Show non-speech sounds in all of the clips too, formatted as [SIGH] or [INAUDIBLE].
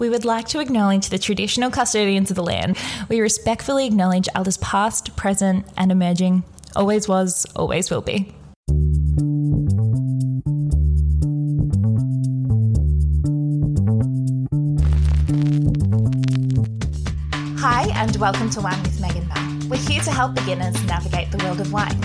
We would like to acknowledge the traditional custodians of the land. We respectfully acknowledge elders past, present, and emerging. Always was, always will be. Hi, and welcome to Wine with Meg and Mel. We're here to help beginners navigate the world of wine.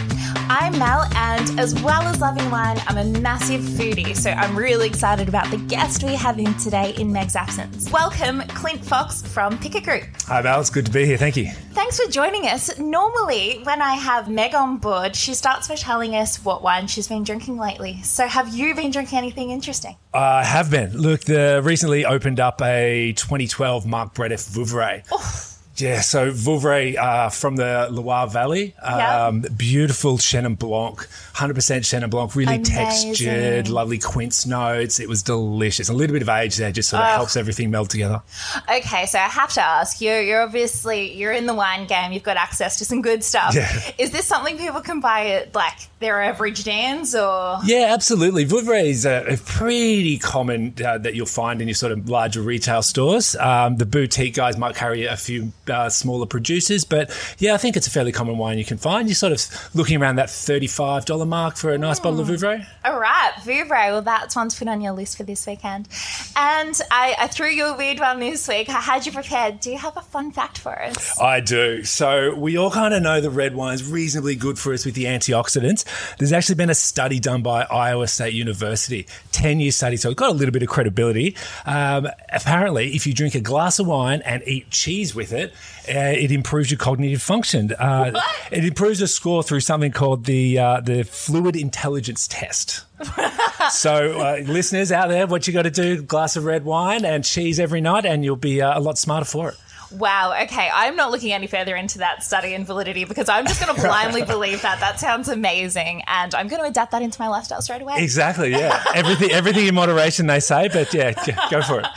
I'm Mel, and as well as loving wine, I'm a massive foodie, so I'm really excited about the guest we have in today in Meg's absence. Welcome, Clint Fox from Pickett Group. Hi, Mel. It's good to be here. Thank you. Thanks for joining us. Normally, when I have Meg on board, she starts by telling us what wine she's been drinking lately. So, have you been drinking anything interesting? I have been. Look, the recently opened up a 2012 Marc Brédif Vouvray. Oh. Yeah, so Vouvray uh, from the Loire Valley. Um, Beautiful Chenin Blanc, 100% Chenin Blanc, really Amazing. textured, lovely quince notes. It was delicious. A little bit of age there just sort of helps everything meld together. Okay, so I have to ask you. You're obviously you're in the wine game. You've got access to some good stuff. Yeah. Is this something people can buy at like their average Dan's or? Yeah, absolutely. Vouvray is a, a pretty common uh, that you'll find in your sort of larger retail stores. Um, the boutique guys might carry a few uh, smaller producers, but yeah, I think it's a fairly common wine you can find. You're sort of looking around that thirty-five dollar mark for a nice bottle of Vouvray. All right, Vouvray. Well, that's one to put on your list for this weekend. And I, I threw you a weird one this week. I had you prepared. Do you have a fun fact for us? I do. So we all kind of know the red wine is reasonably good for us with the antioxidants. There's actually been a study done by Iowa State University, 10 year study, so it's got a little bit of credibility. Um, apparently, if you drink a glass of wine and eat cheese with it, uh, it improves your cognitive function. Uh, it improves a score through something called the uh, the fluid intelligence test. [LAUGHS] so, uh, listeners out there, what you got to do: glass of red wine and cheese every night, and you'll be uh, a lot smarter for it. Wow. Okay, I'm not looking any further into that study and validity because I'm just going to blindly [LAUGHS] believe that. That sounds amazing, and I'm going to adapt that into my lifestyle straight away. Exactly. Yeah. [LAUGHS] everything, everything in moderation, they say. But yeah, go for it.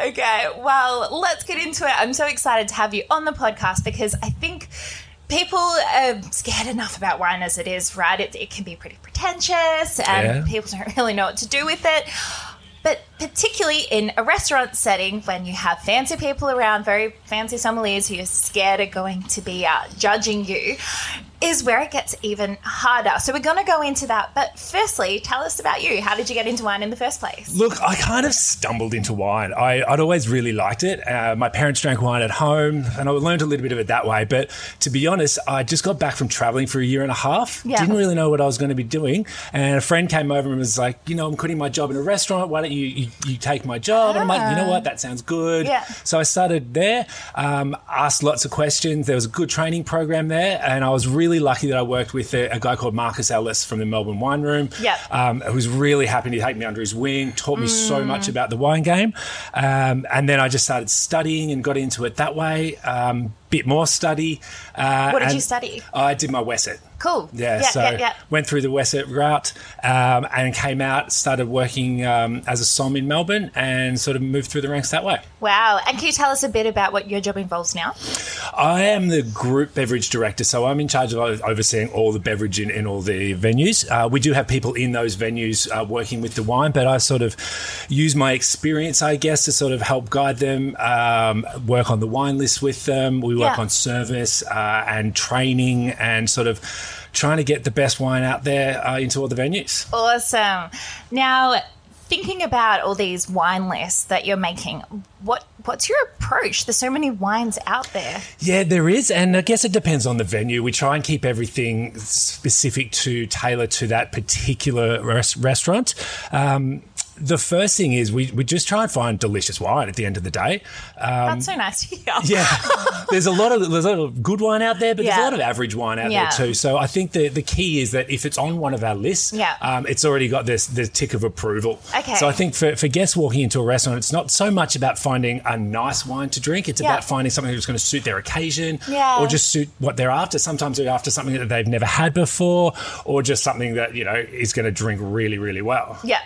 Okay, well, let's get into it. I'm so excited to have you on the podcast because I think people are scared enough about wine as it is, right? It, it can be pretty pretentious and Yeah. people don't [LAUGHS] really know what to do with it. But particularly in a restaurant setting, when you have fancy people around, very fancy sommeliers who are scared are going to be uh, judging you, is where it gets even harder. So we're going to go into that. But firstly, tell us about you. How did you get into wine in the first place? Look, I kind of stumbled into wine. I, I'd always really liked it. Uh, my parents drank wine at home, and I learned a little bit of it that way. But to be honest, I just got back from traveling for a year and a half. Yeah. Didn't really know what I was going to be doing. And a friend came over and was like, you know, I'm quitting my job in a restaurant. Why don't you, you, you take my job? And I'm like, you know what? That sounds good. Yeah. So I started there, um, asked lots of questions. There was a good training program there, and I was really lucky that I worked with a, a guy called Marcus Ellis from the Melbourne Wine Room. Yep. Um, who was really happy to take me under his wing, taught me so Mm. much about the wine game. Um, and then I just started studying and got into it that way. Um, bit more study. Uh, What did you study? I did my WSET. Cool. Yeah, yeah, so yeah, yeah. went through the WSET route um, and came out, started working um, as a som in Melbourne and sort of moved through the ranks that way. Wow. And can you tell us a bit about what your job involves now? I am the group beverage director, so I'm in charge of overseeing all the beverage in, in all the venues. Uh, we do have people in those venues uh, working with the wine, but I sort of use my experience, I guess, to sort of help guide them, um, work on the wine list with them. We work Yeah. on service uh, and training and sort of trying to get the best wine out there uh, into all the venues. Awesome. Now, thinking about all these wine lists that you're making, what what's your approach? There's so many wines out there. Yeah, there is, and I guess it depends on the venue. We try and keep everything specific to tailor to that particular res- restaurant. Um, the first thing is we, we just try and find delicious wine at the end of the day. Um, That's so nice [LAUGHS] to hear. yeah, there's a lot of there's a lot of good wine out there, but there's a lot of average wine out Yeah. there too. So I think the the key is that if it's on one of our lists, Yeah. um, it's already got this the tick of approval. Okay. So I think for, for guests walking into a restaurant, it's not so much about finding a nice wine to drink. It's Yeah. about finding something that's going to suit their occasion, Yeah. or just suit what they're after. Sometimes they're after something that they've never had before, or just something that you know is going to drink really really well. Yeah.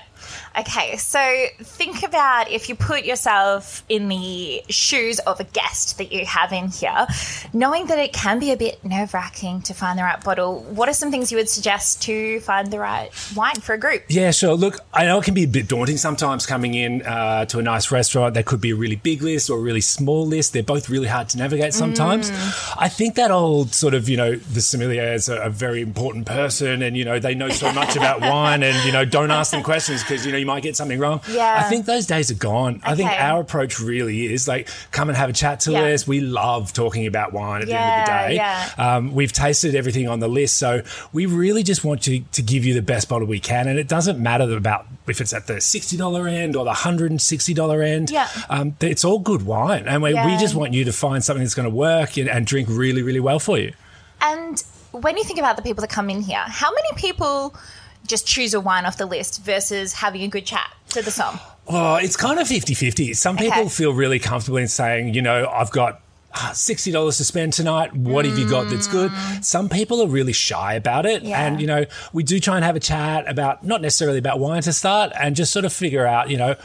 Okay, so think about if you put yourself in the shoes of a guest that you have in here, knowing that it can be a bit nerve wracking to find the right bottle. What are some things you would suggest to find the right wine for a group? Yeah, sure. Look, I know it can be a bit daunting sometimes coming in uh, to a nice restaurant. There could be a really big list or a really small list. They're both really hard to navigate sometimes. Mm. I think that old sort of, you know, the sommelier is a, a very important person and, you know, they know so much about [LAUGHS] wine and, you know, don't ask them questions because, you know, you might get something wrong. Yeah. I think those days are gone. Okay. I think our approach really is like, come and have a chat to Yeah. us. We love talking about wine at the end of the day. yeah. Um, we've tasted everything on the list, so we really just want to, to give you the best bottle we can. And it doesn't matter about if it's at the $60 end or the $160 end. Yeah. Um, it's all good wine. And we, we just want you to find something that's going to work and, and drink really, really well for you. And when you think about the people that come in here, how many people just choose a wine off the list versus having a good chat to the som? Oh, it's kind of 50 50. Some people Okay. feel really comfortable in saying, you know, I've got ah, $60 to spend tonight. What have you got that's good? Some people are really shy about it. Mm. Yeah. And, you know, we do try and have a chat about, not necessarily about wine to start, and just sort of figure out, you know,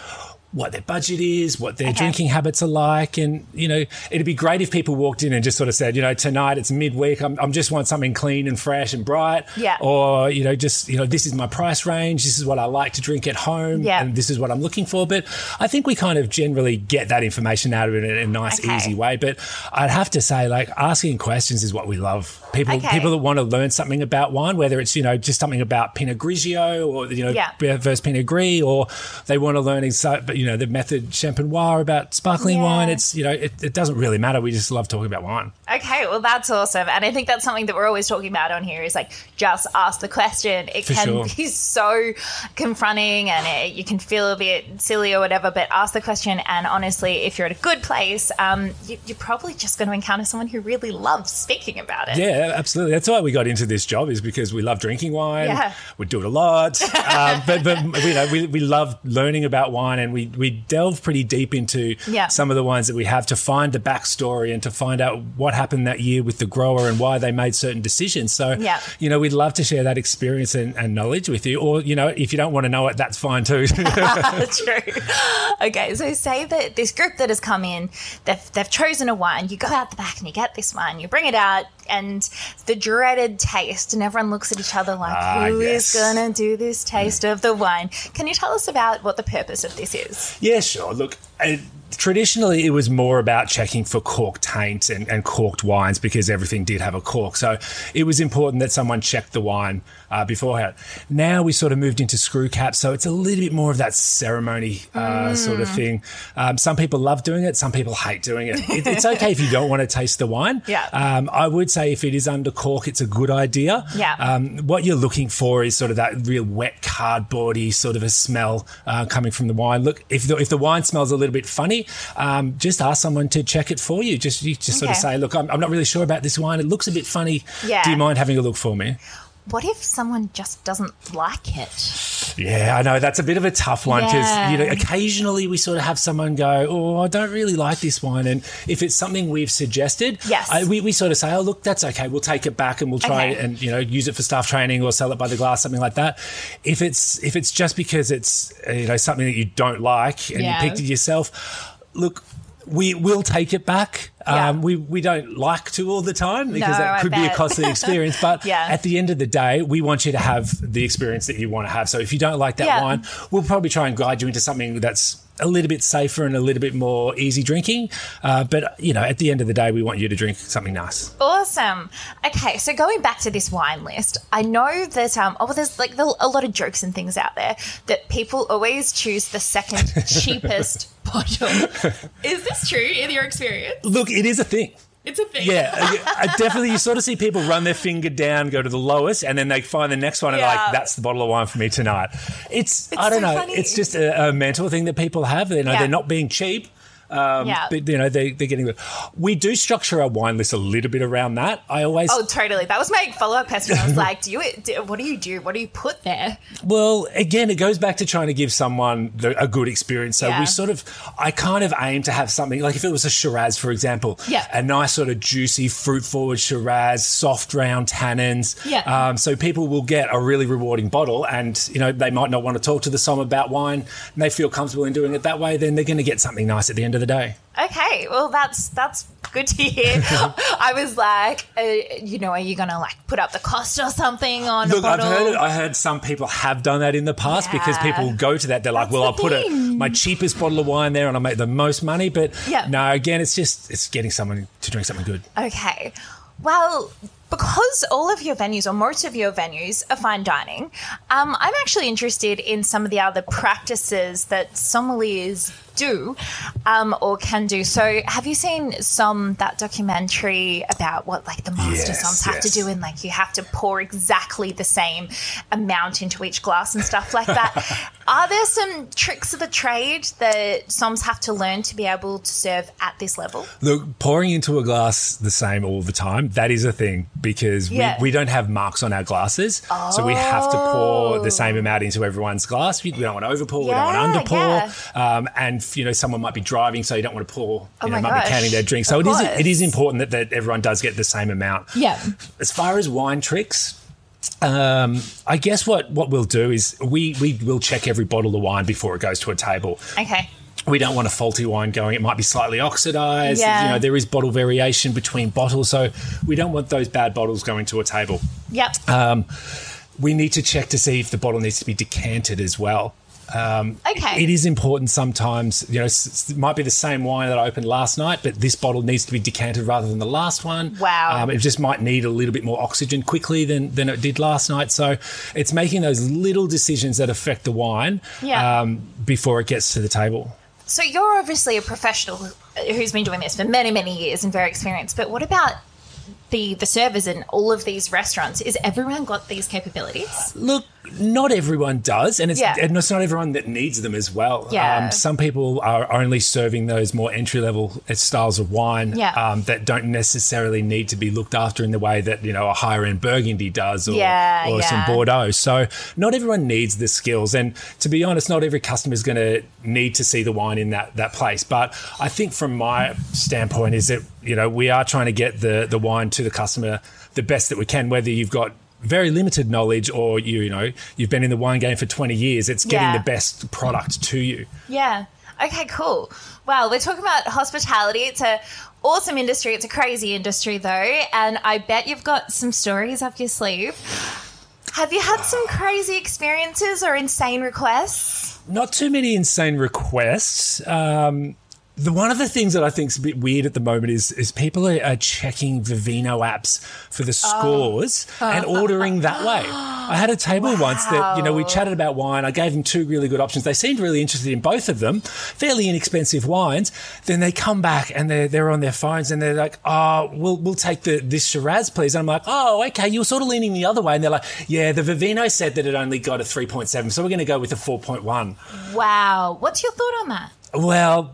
what their budget is, what their Okay. drinking habits are like. And, you know, it'd be great if people walked in and just sort of said, you know, tonight it's midweek. I'm, I'm just want something clean and fresh and bright. Yeah. Or, you know, just, you know, this is my price range. This is what I like to drink at home. Yeah. And this is what I'm looking for. But I think we kind of generally get that information out of it in a nice, Okay. easy way. But I'd have to say, like, asking questions is what we love. People, Okay. people that want to learn something about wine, whether it's you know just something about Pinot Grigio or you know Yeah. versus Pinot Gris, or they want to learn you know the method Champenois about sparkling Yeah. wine. It's you know it, it doesn't really matter. We just love talking about wine. Okay, well, that's awesome. And I think that's something that we're always talking about on here is like just ask the question. It For can sure. be so confronting and it, you can feel a bit silly or whatever, but ask the question. And honestly, if you're at a good place, um, you, you're probably just going to encounter someone who really loves speaking about it. Yeah, absolutely. That's why we got into this job is because we love drinking wine. Yeah. We do it a lot, um, [LAUGHS] but but you know we, we love learning about wine, and we we delve pretty deep into Yeah. some of the wines that we have to find the backstory and to find out what happened that year with the grower and why they made certain decisions. So Yeah. you know we'd love to share that experience and, and knowledge with you, or you know if you don't want to know it, that's fine too. [LAUGHS] True. Okay, so say that this group that has come in, they've, they've chosen a wine. You go out the back and you get this wine, you bring it out, and the dreaded taste, and everyone looks at each other like, Ah, "Who yes. is gonna do this taste of the wine? Can you tell us about what the purpose of this is? Yeah, sure. Look, uh, traditionally it was more about checking for cork taint and, and corked wines because everything did have a cork. So it was important that someone checked the wine uh, beforehand. Now we sort of moved into screw caps, so it's a little bit more of that ceremony uh, sort of thing. Um, some people love doing it, some people hate doing it. it it's okay if you don't want to taste the wine. Yeah. Um, I would say if it is under cork, it's a good idea. Yeah. Um, what you're looking for is sort of that real wet cardboardy sort of a smell uh, coming from the wine. Look, if the, if the wine smells a little bit funny, um, just ask someone to check it for you. Just you just sort of say, look, I'm, I'm not really sure about this wine. It looks a bit funny. Yeah. Do you mind having a look for me? What if someone just doesn't like it? Yeah, I know that's a bit of a tough one because Yeah. you know occasionally we sort of have someone go, "Oh, I don't really like this wine," and if it's something we've suggested, Yes. I, we, we sort of say, "Oh, look, that's okay. We'll take it back and we'll try Okay. and you know use it for staff training or sell it by the glass, something like that." If it's if it's just because it's you know something that you don't like and Yeah. you picked it yourself, look. We will take it back. Yeah. Um, we we don't like to all the time because No, that could be a costly [LAUGHS] experience. But Yeah. at the end of the day, we want you to have the experience that you want to have. So if you don't like that Yeah. wine, we'll probably try and guide you into something that's a little bit safer and a little bit more easy drinking. Uh, but you know, at the end of the day, we want you to drink something nice. Awesome. Okay, so going back to this wine list, I know that um, oh, there's like the, a lot of jokes and things out there that people always choose the second [LAUGHS] cheapest bottle. Is this true in your experience? Look, it is a thing. It's a thing. Uh, yeah, I- definitely. You sort of see people run their finger down, go to the lowest, and then they find the next one, and Yeah. like, "That's the bottle of wine for me tonight." It's, I don't so know. funny. It's just a, a mental thing that people have. You know, Yeah. they're not being cheap. Um, Yeah. But, you know, they, they're getting good. We do structure our wine list a little bit around that. I always, Oh, totally. That was my follow up question. I was [LAUGHS] like, do you, do, what do you do? What do you put there? well, again, it goes back to trying to give someone the, a good experience. So Yeah. we sort of, I kind of aim to have something like if it was a Shiraz, for example, Yeah. a nice sort of juicy, fruit forward Shiraz, soft round tannins. Yeah. Um, so people will get a really rewarding bottle and, you know, they might not want to talk to the som about wine and they feel comfortable in doing it that way, then they're going to get something nice at the end of the day. Okay, well that's that's good to hear. [LAUGHS] I was like, uh, you know, are you gonna like put up the cost or something on Look, a I've heard it. I heard some people have done that in the past because people go to that. They're like, That's "Well, the I'll put a, my cheapest bottle of wine there, and I'll make the most money." But Yeah. no, again, it's just it's getting someone to drink something good. Okay. Well, because all of your venues, or most of your venues, are fine dining, um, I'm actually interested in some of the other practices that sommeliers do um, or can do. So, have you seen some that documentary about what like the master Yes, somms have to do, and like you have to pour exactly the same amount into each glass and stuff like that? [LAUGHS] Are there some tricks of the trade that somms have to learn to be able to serve at this level? Look, pouring into a glass the same all the time, that is a thing because Yeah. we, we don't have marks on our glasses. So we have to pour Oh. the same amount into everyone's glass. We, we don't want to overpour, we Yeah, don't want to underpour. Um, and, you know, someone might be driving, so you don't want to pour, Oh you know, my might gosh. be counting their drink. So Of it is, course. it is important that, that everyone does get the same amount. Yeah. As far as wine tricks, um, I guess what, what we'll do is we, we will check every bottle of wine before it goes to a table Okay. we don't want a faulty wine going. It might be slightly oxidized. Yeah. You know, there is bottle variation between bottles, so we don't want those bad bottles going to a table. Yep. Uh, We need to check to see if the bottle needs to be decanted as well. Okay. It is important sometimes. You know, it might be the same wine that I opened last night, but this bottle needs to be decanted rather than the last one. Wow. Um, it just might need a little bit more oxygen quickly than than it did last night. So it's making those little decisions that affect the wine Yeah. um, before it gets to the table. So you're obviously a professional who's been doing this for many, many years and very experienced. But what about the the servers in all of these restaurants? Is everyone got these capabilities? Look, not everyone does, and it's, Yeah. and it's not everyone that needs them as well. Yeah. Um, some people are only serving those more entry level styles of wine Yeah. um, that don't necessarily need to be looked after in the way that you know a higher end Burgundy does, or, Yeah, or some. Bordeaux. So not everyone needs the skills, and to be honest, not every customer is going to need to see the wine in that that place. But I think from my standpoint is that you know we are trying to get the the wine to the customer the best that we can, whether you've got very limited knowledge or you you know you've been in the wine game for 20 years it's getting Yeah. the best product to you Yeah. Okay, cool. Well, we're talking about hospitality. It's a awesome industry. It's a crazy industry though, and I bet you've got some stories up your sleeve. Have you had some crazy experiences or insane requests? not too many insane requests um the one of the things that I think is a bit weird at the moment is is people are, are checking Vivino apps for the oh. scores and ordering that way. I had a table once that you know we chatted about wine. I gave them two really good options. They seemed really interested in both of them, fairly inexpensive wines. Then they come back and they're they're on their phones and they're like, "Oh, we'll we'll take the this Shiraz, please." And I'm like, "Oh, okay." You were sort of leaning the other way, and they're like, "Yeah, the Vivino said that it only got a 3.7, so we're going to go with a 4.1." Wow. What's your thought on that? Well,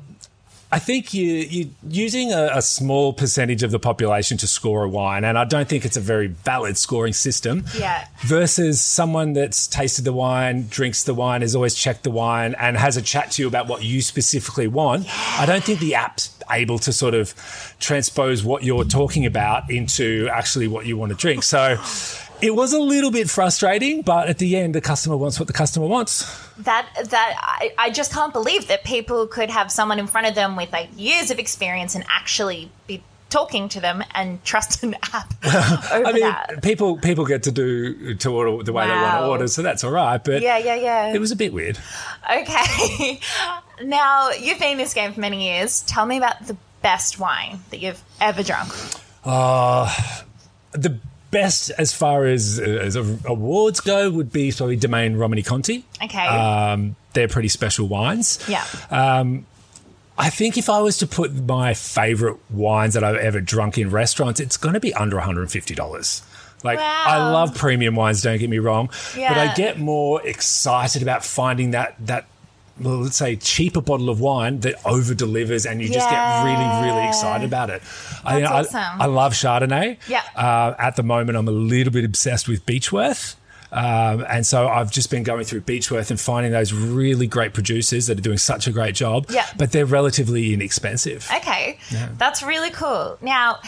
I think you, you're using a, a small percentage of the population to score a wine, and I don't think it's a very valid scoring system. Yeah. Versus someone that's tasted the wine, drinks the wine, has always checked the wine, and has a chat to you about what you specifically want. I don't think the app's able to sort of transpose what you're talking about into actually what you want to drink. So. It was a little bit frustrating, but at the end, the customer wants what the customer wants. that that I, I just can't believe that people could have someone in front of them with like years of experience and actually be talking to them and trust an app [LAUGHS] [LAUGHS] over I mean, that. people people get to do to order the way they want to order, so that's all right. But Yeah, yeah, yeah. it was a bit weird. Okay. [LAUGHS] now you've been in this game for many years. Tell me about the best wine that you've ever drunk. Uh, the best, as far as as awards go, would be probably Domaine Romanée-Conti. Okay. Um, they're pretty special wines. yeah. I think if I was to put my favorite wines that I've ever drunk in restaurants, it's going to be under $150. Like, Wow. I love premium wines, don't get me wrong, but I get more excited about finding that, that well, let's say cheaper bottle of wine that over delivers and you just get really, really excited about it. I, awesome. I love Chardonnay. Yeah. Uh, at the moment, I'm a little bit obsessed with Beechworth. Um, and so I've just been going through Beechworth and finding those really great producers that are doing such a great job. Yeah. But they're relatively inexpensive. Okay, that's really cool. Now,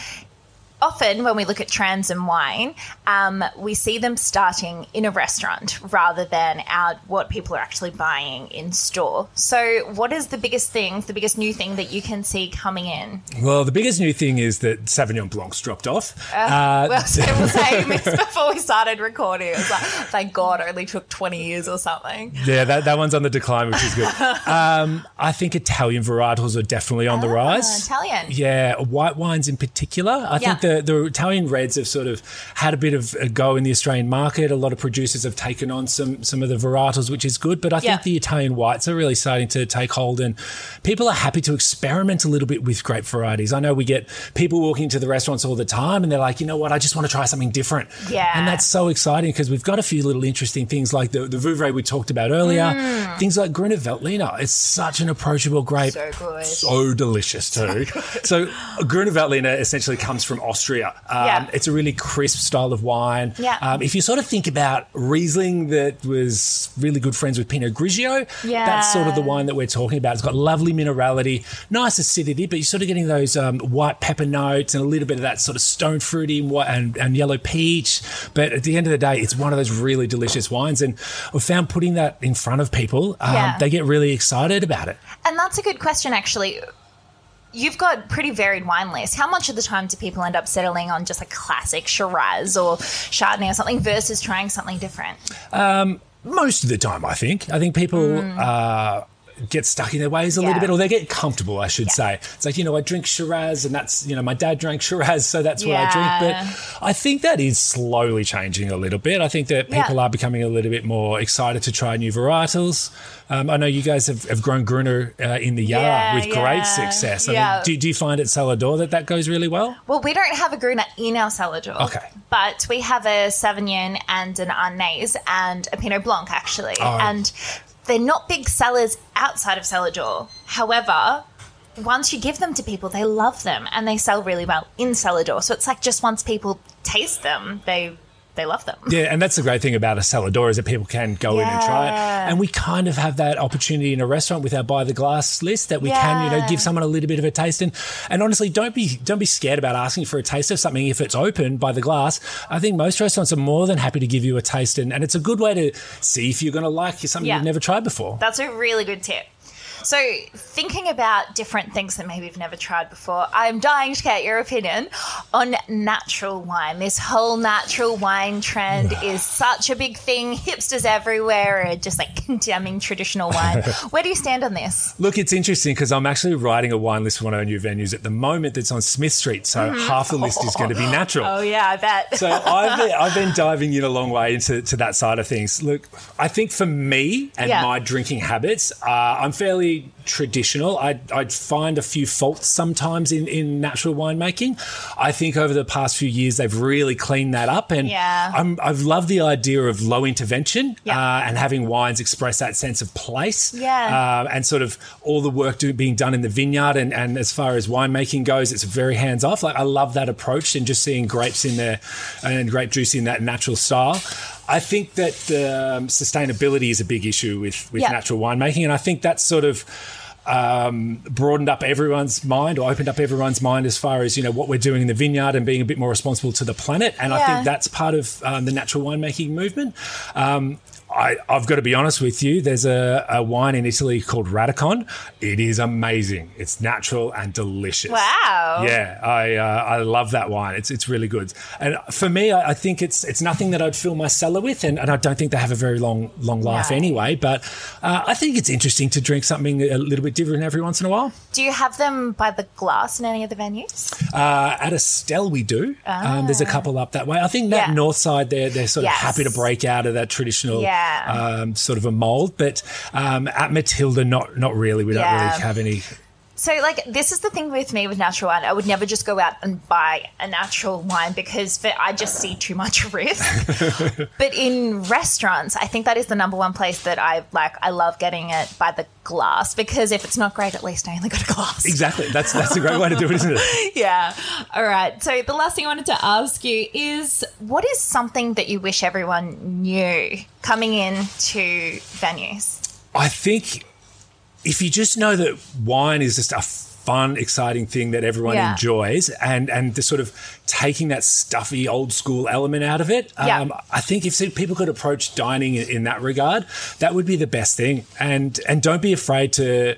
often when we look at trends in wine, um, we see them starting in a restaurant rather than out what people are actually buying in store. So, what is the biggest thing, the biggest new thing that you can see coming in? Well, the biggest new thing is that Sauvignon Blanc's dropped off. Uh, [LAUGHS] Well, [LAUGHS] so I was saying this before we started recording. It was like, thank God, it only took 20 years or something. Yeah, that, that one's on the decline, which is good. [LAUGHS] Um, I think Italian varietals are definitely on the Ah, rise. Italian. Yeah, white wines in particular. I think Yeah. The, the Italian reds have sort of had a bit of a go in the Australian market. A lot of producers have taken on some some of the varietals, which is good. But I Yeah. think the Italian whites are really starting to take hold, and people are happy to experiment a little bit with grape varieties. I know we get people walking into the restaurants all the time, and they're like, you know what, I just want to try something different. Yeah. and that's so exciting because we've got a few little interesting things like the the Vouvray we talked about earlier. Mm. Things like Gruner Veltliner. It's such an approachable grape So good. so delicious too. so Gruner Veltliner essentially comes from Austria. Um, Yeah. It's a really crisp style of wine. Yeah. Um, if you sort of think about Riesling that was really good friends with Pinot Grigio, Yeah. that's sort of the wine that we're talking about. It's got lovely minerality, nice acidity, but you're sort of getting those um, white pepper notes and a little bit of that sort of stone fruity and, and, and yellow peach. But at the end of the day, it's one of those really delicious wines. And we found putting that in front of people, um, Yeah. they get really excited about it. And that's a good question, actually. You've got pretty varied wine lists. How much of the time do people end up settling on just a classic Shiraz or Chardonnay or something versus trying something different? most of the time, I think. I think people Hmm. uh, get stuck in their ways a Yeah. little bit, or they get comfortable, I should say. It's like, you know, I drink Shiraz, and that's, you know, my dad drank Shiraz, so that's what I drink. But I think that is slowly changing a little bit. I think that Yeah. people are becoming a little bit more excited to try new varietals. Um, I know you guys have, have grown Gruner uh, in the Yarra Yeah, with yeah. great success. I Yeah. mean, do, do you find at cellar door that that goes really well? Well, we don't have a Gruner in our cellar door. Okay. But we have a Sauvignon and an Arneis and a Pinot Blanc, actually. Oh. And they're not big sellers outside of cellar door. However, once you give them to people, they love them and they sell really well in cellar door. So it's like just once people taste them, they they love them. Yeah, and that's the great thing about a cellar door is that people can go in and try it. And we kind of have that opportunity in a restaurant with our buy the glass list that we can, you know, give someone a little bit of a taste. And and honestly, don't be don't be scared about asking for a taste of something if it's open by the glass. I think most restaurants are more than happy to give you a taste, and, and it's a good way to see if you're going to like something Yeah. you've never tried before. That's a really good tip. So, thinking about different things that maybe you've never tried before, I'm dying to get your opinion on natural wine. This whole natural wine trend is such a big thing. Hipsters everywhere are just like [LAUGHS] condemning traditional wine. [LAUGHS] Where do you stand on this? Look, it's interesting because I'm actually writing a wine list for one of our new venues at the moment that's on Smith Street. So half the list is going to be [LAUGHS] natural. Oh, yeah, I bet. So I've been, I've been diving in a long way into to that side of things. Look, I think for me and Yeah. my drinking habits, uh, I'm fairly traditional. I I'd find a few faults sometimes in in natural winemaking. I think over the past few years they've really cleaned that up, and Yeah. I'm, I've loved the idea of low intervention Yeah. uh, and having wines express that sense of place. Yeah. um, and sort of all the work do, being done in the vineyard, and, and as far as winemaking goes, it's very hands off. Like I love that approach, and just seeing grapes in there and grape juice in that natural style. I think that um, sustainability is a big issue with with Yeah. natural winemaking, and I think that's sort of um, broadened up everyone's mind or opened up everyone's mind as far as you know what we're doing in the vineyard and being a bit more responsible to the planet. And I think that's part of um, the natural winemaking movement. Um, I, I've got to be honest with you. There's a, a wine in Italy called Radikon. It is amazing. It's natural and delicious. Wow. Yeah, I uh, I love that wine. It's it's really good. And for me, I, I think it's it's nothing that I'd fill my cellar with, and, and I don't think they have a very long long life No. anyway. But uh, I think it's interesting to drink something a little bit different every once in a while. Do you have them by the glass in any of the venues? Uh, at Estelle, we do. Um, there's a couple up that way. I think that Ah. Yeah. north side, they're they're sort Yes. of happy to break out of that traditional Yeah. Um, sort of a mold. But um, at Matilda, not not really. We don't Yeah. really have any. So, like, this is the thing with me with natural wine. I would never just go out and buy a natural wine because for, I just see too much [LAUGHS] risk. [LAUGHS] but in restaurants, I think that is the number one place that I like. I love getting it by the glass because if it's not great, at least I only got a glass. Exactly. That's that's a great way to do it, isn't it? [LAUGHS] yeah. All right. So the last thing I wanted to ask you is, what is something that you wish everyone knew coming into venues? I think if you just know that wine is just a fun, exciting thing that everyone Yeah. enjoys, and and the sort of taking that stuffy old school element out of it, Yeah. um, I think if people could approach dining in, in that regard, that would be the best thing. And and don't be afraid to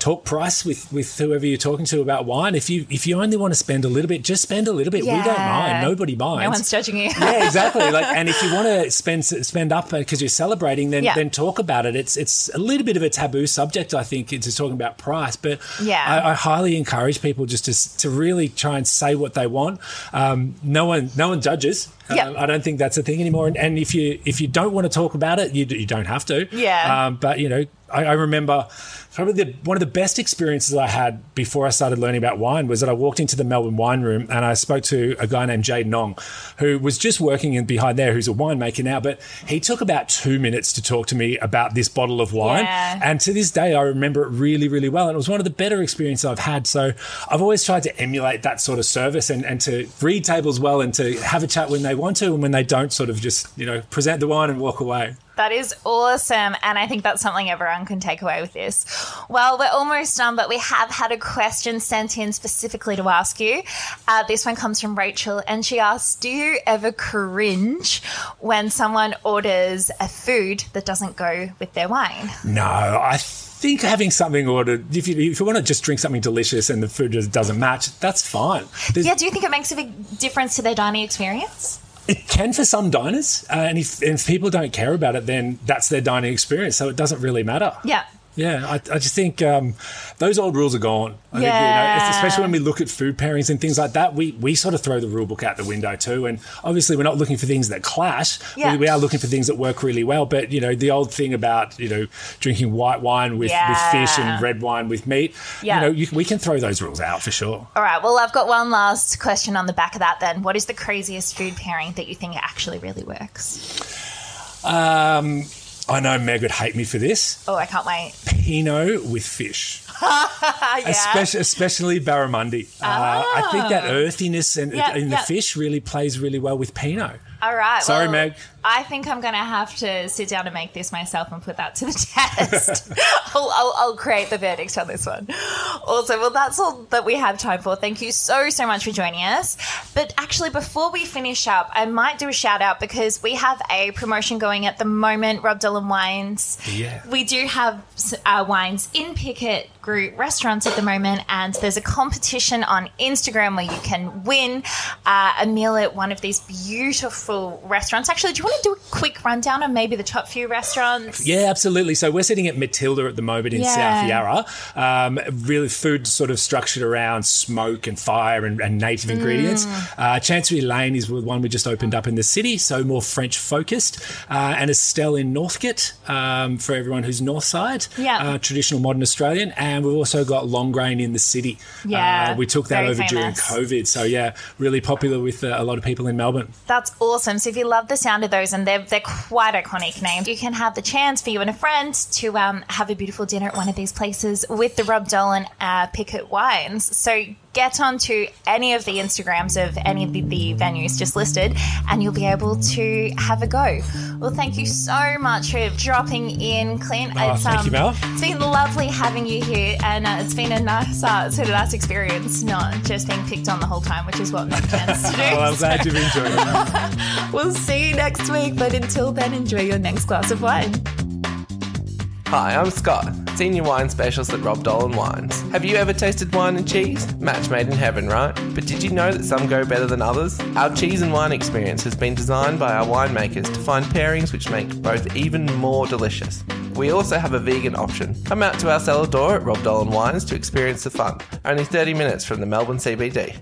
talk price with with whoever you're talking to about wine. If you if you only want to spend a little bit, just spend a little bit. We don't mind. Nobody minds. No one's judging you. yeah, exactly. [LAUGHS] Like, and if you want to spend spend up because you're celebrating, then Yeah. then talk about it. It's it's a little bit of a taboo subject, I think, into talking about price. But Yeah. I, I highly encourage people just to to really try and say what they want. Um, no one no one judges. Yeah. Um, I don't think that's a thing anymore. And, and if you if you don't want to talk about it, you, you don't have to. Yeah. Um, but you know, I, I remember probably the, one of the best experiences I had before I started learning about wine was that I walked into the Melbourne wine room and I spoke to a guy named Jade Nong, who was just working in behind there, who's a winemaker now. But he took about two minutes to talk to me about this bottle of wine, Yeah. and to this day I remember it really, really well. And it was one of the better experiences I've had. So I've always tried to emulate that sort of service and, and to read tables well and to have a chat when they want to, and when they don't, sort of just you know present the wine and walk away. That is awesome. And I think that's something everyone can take away with this. Well, we're almost done, but we have had a question sent in specifically to ask you. Uh, this one comes from Rachel, and she asks Do you ever cringe when someone orders a food that doesn't go with their wine? No, I think having something ordered, if you, if you want to just drink something delicious and the food just doesn't match, that's fine. There's- Yeah, do you think it makes a big difference to their dining experience? It can for some diners, uh, and if, if people don't care about it, then that's their dining experience, so it doesn't really matter. Yeah. Yeah, I, I just think um, those old rules are gone. I think, you know, Yeah. especially when we look at food pairings and things like that, we, we sort of throw the rule book out the window too. And obviously, we're not looking for things that clash. Yeah. We, we are looking for things that work really well. But you know, the old thing about you know drinking white wine with, with fish and red wine with meat, Yeah. you know, you, we can throw those rules out for sure. All right. Well, I've got one last question on the back of that then. What is the craziest food pairing that you think actually really works? Um, I know Meg would hate me for this. Oh, I can't wait. Pinot with fish. [LAUGHS] yeah. especially, especially barramundi. Uh, I think that earthiness and Yeah, in the yeah. fish really plays really well with Pinot. All right. Sorry, well, Meg. I think I'm going to have to sit down and make this myself and put that to the [LAUGHS] test. I'll, I'll, I'll create the verdict on this one. Also, well, that's all that we have time for. Thank you so, so much for joining us. But actually, before we finish up, I might do a shout out because we have a promotion going at the moment, Rob Dolan Wines. Yeah. We do have uh, wines in Pickett Group restaurants at the moment, and there's a competition on Instagram where you can win uh, a meal at one of these beautiful restaurants. Actually, do you want to do a quick rundown of maybe the top few restaurants? Yeah, absolutely. So we're sitting at Matilda at the moment in Yeah. South Yarra. Um, really, food sort of structured around smoke and fire and, and native ingredients. Mm. Uh, Chancery Lane is the one we just opened up in the city, so more French focused. Uh, and Estelle in Northcote um, for everyone who's north side. Yeah. Uh, traditional modern Australian. And we've also got Longrain in the city. Yeah, Uh, we took that over during. COVID. So, yeah, really popular with uh, a lot of people in Melbourne. That's awesome. So if you love the sound of those, and they're they're quite iconic names, you can have the chance for you and a friend to um, have a beautiful dinner at one of these places with the Rob Dolan uh, Pickett wines. So get onto any of the Instagrams of any of the, the venues just listed, and you'll be able to have a go. Well, thank you so much for dropping in, Clint. Oh, thank you, Mel. It's been lovely having you here, and uh, it's been a nice, uh, sort of nice experience, not just being picked on the whole time, which is what Meg tends to do. [LAUGHS] Oh, I'm glad you've enjoyed it. [LAUGHS] We'll see you next week, but until then, enjoy your next glass of wine. Hi, I'm Scott, Senior Wine Specialist at Rob Dolan Wines. Have you ever tasted wine and cheese? Match made in heaven, right? But did you know that some go better than others? Our cheese and wine experience has been designed by our winemakers to find pairings which make both even more delicious. We also have a vegan option. Come out to our cellar door at Rob Dolan Wines to experience the fun. Only 30 minutes from the Melbourne CBD.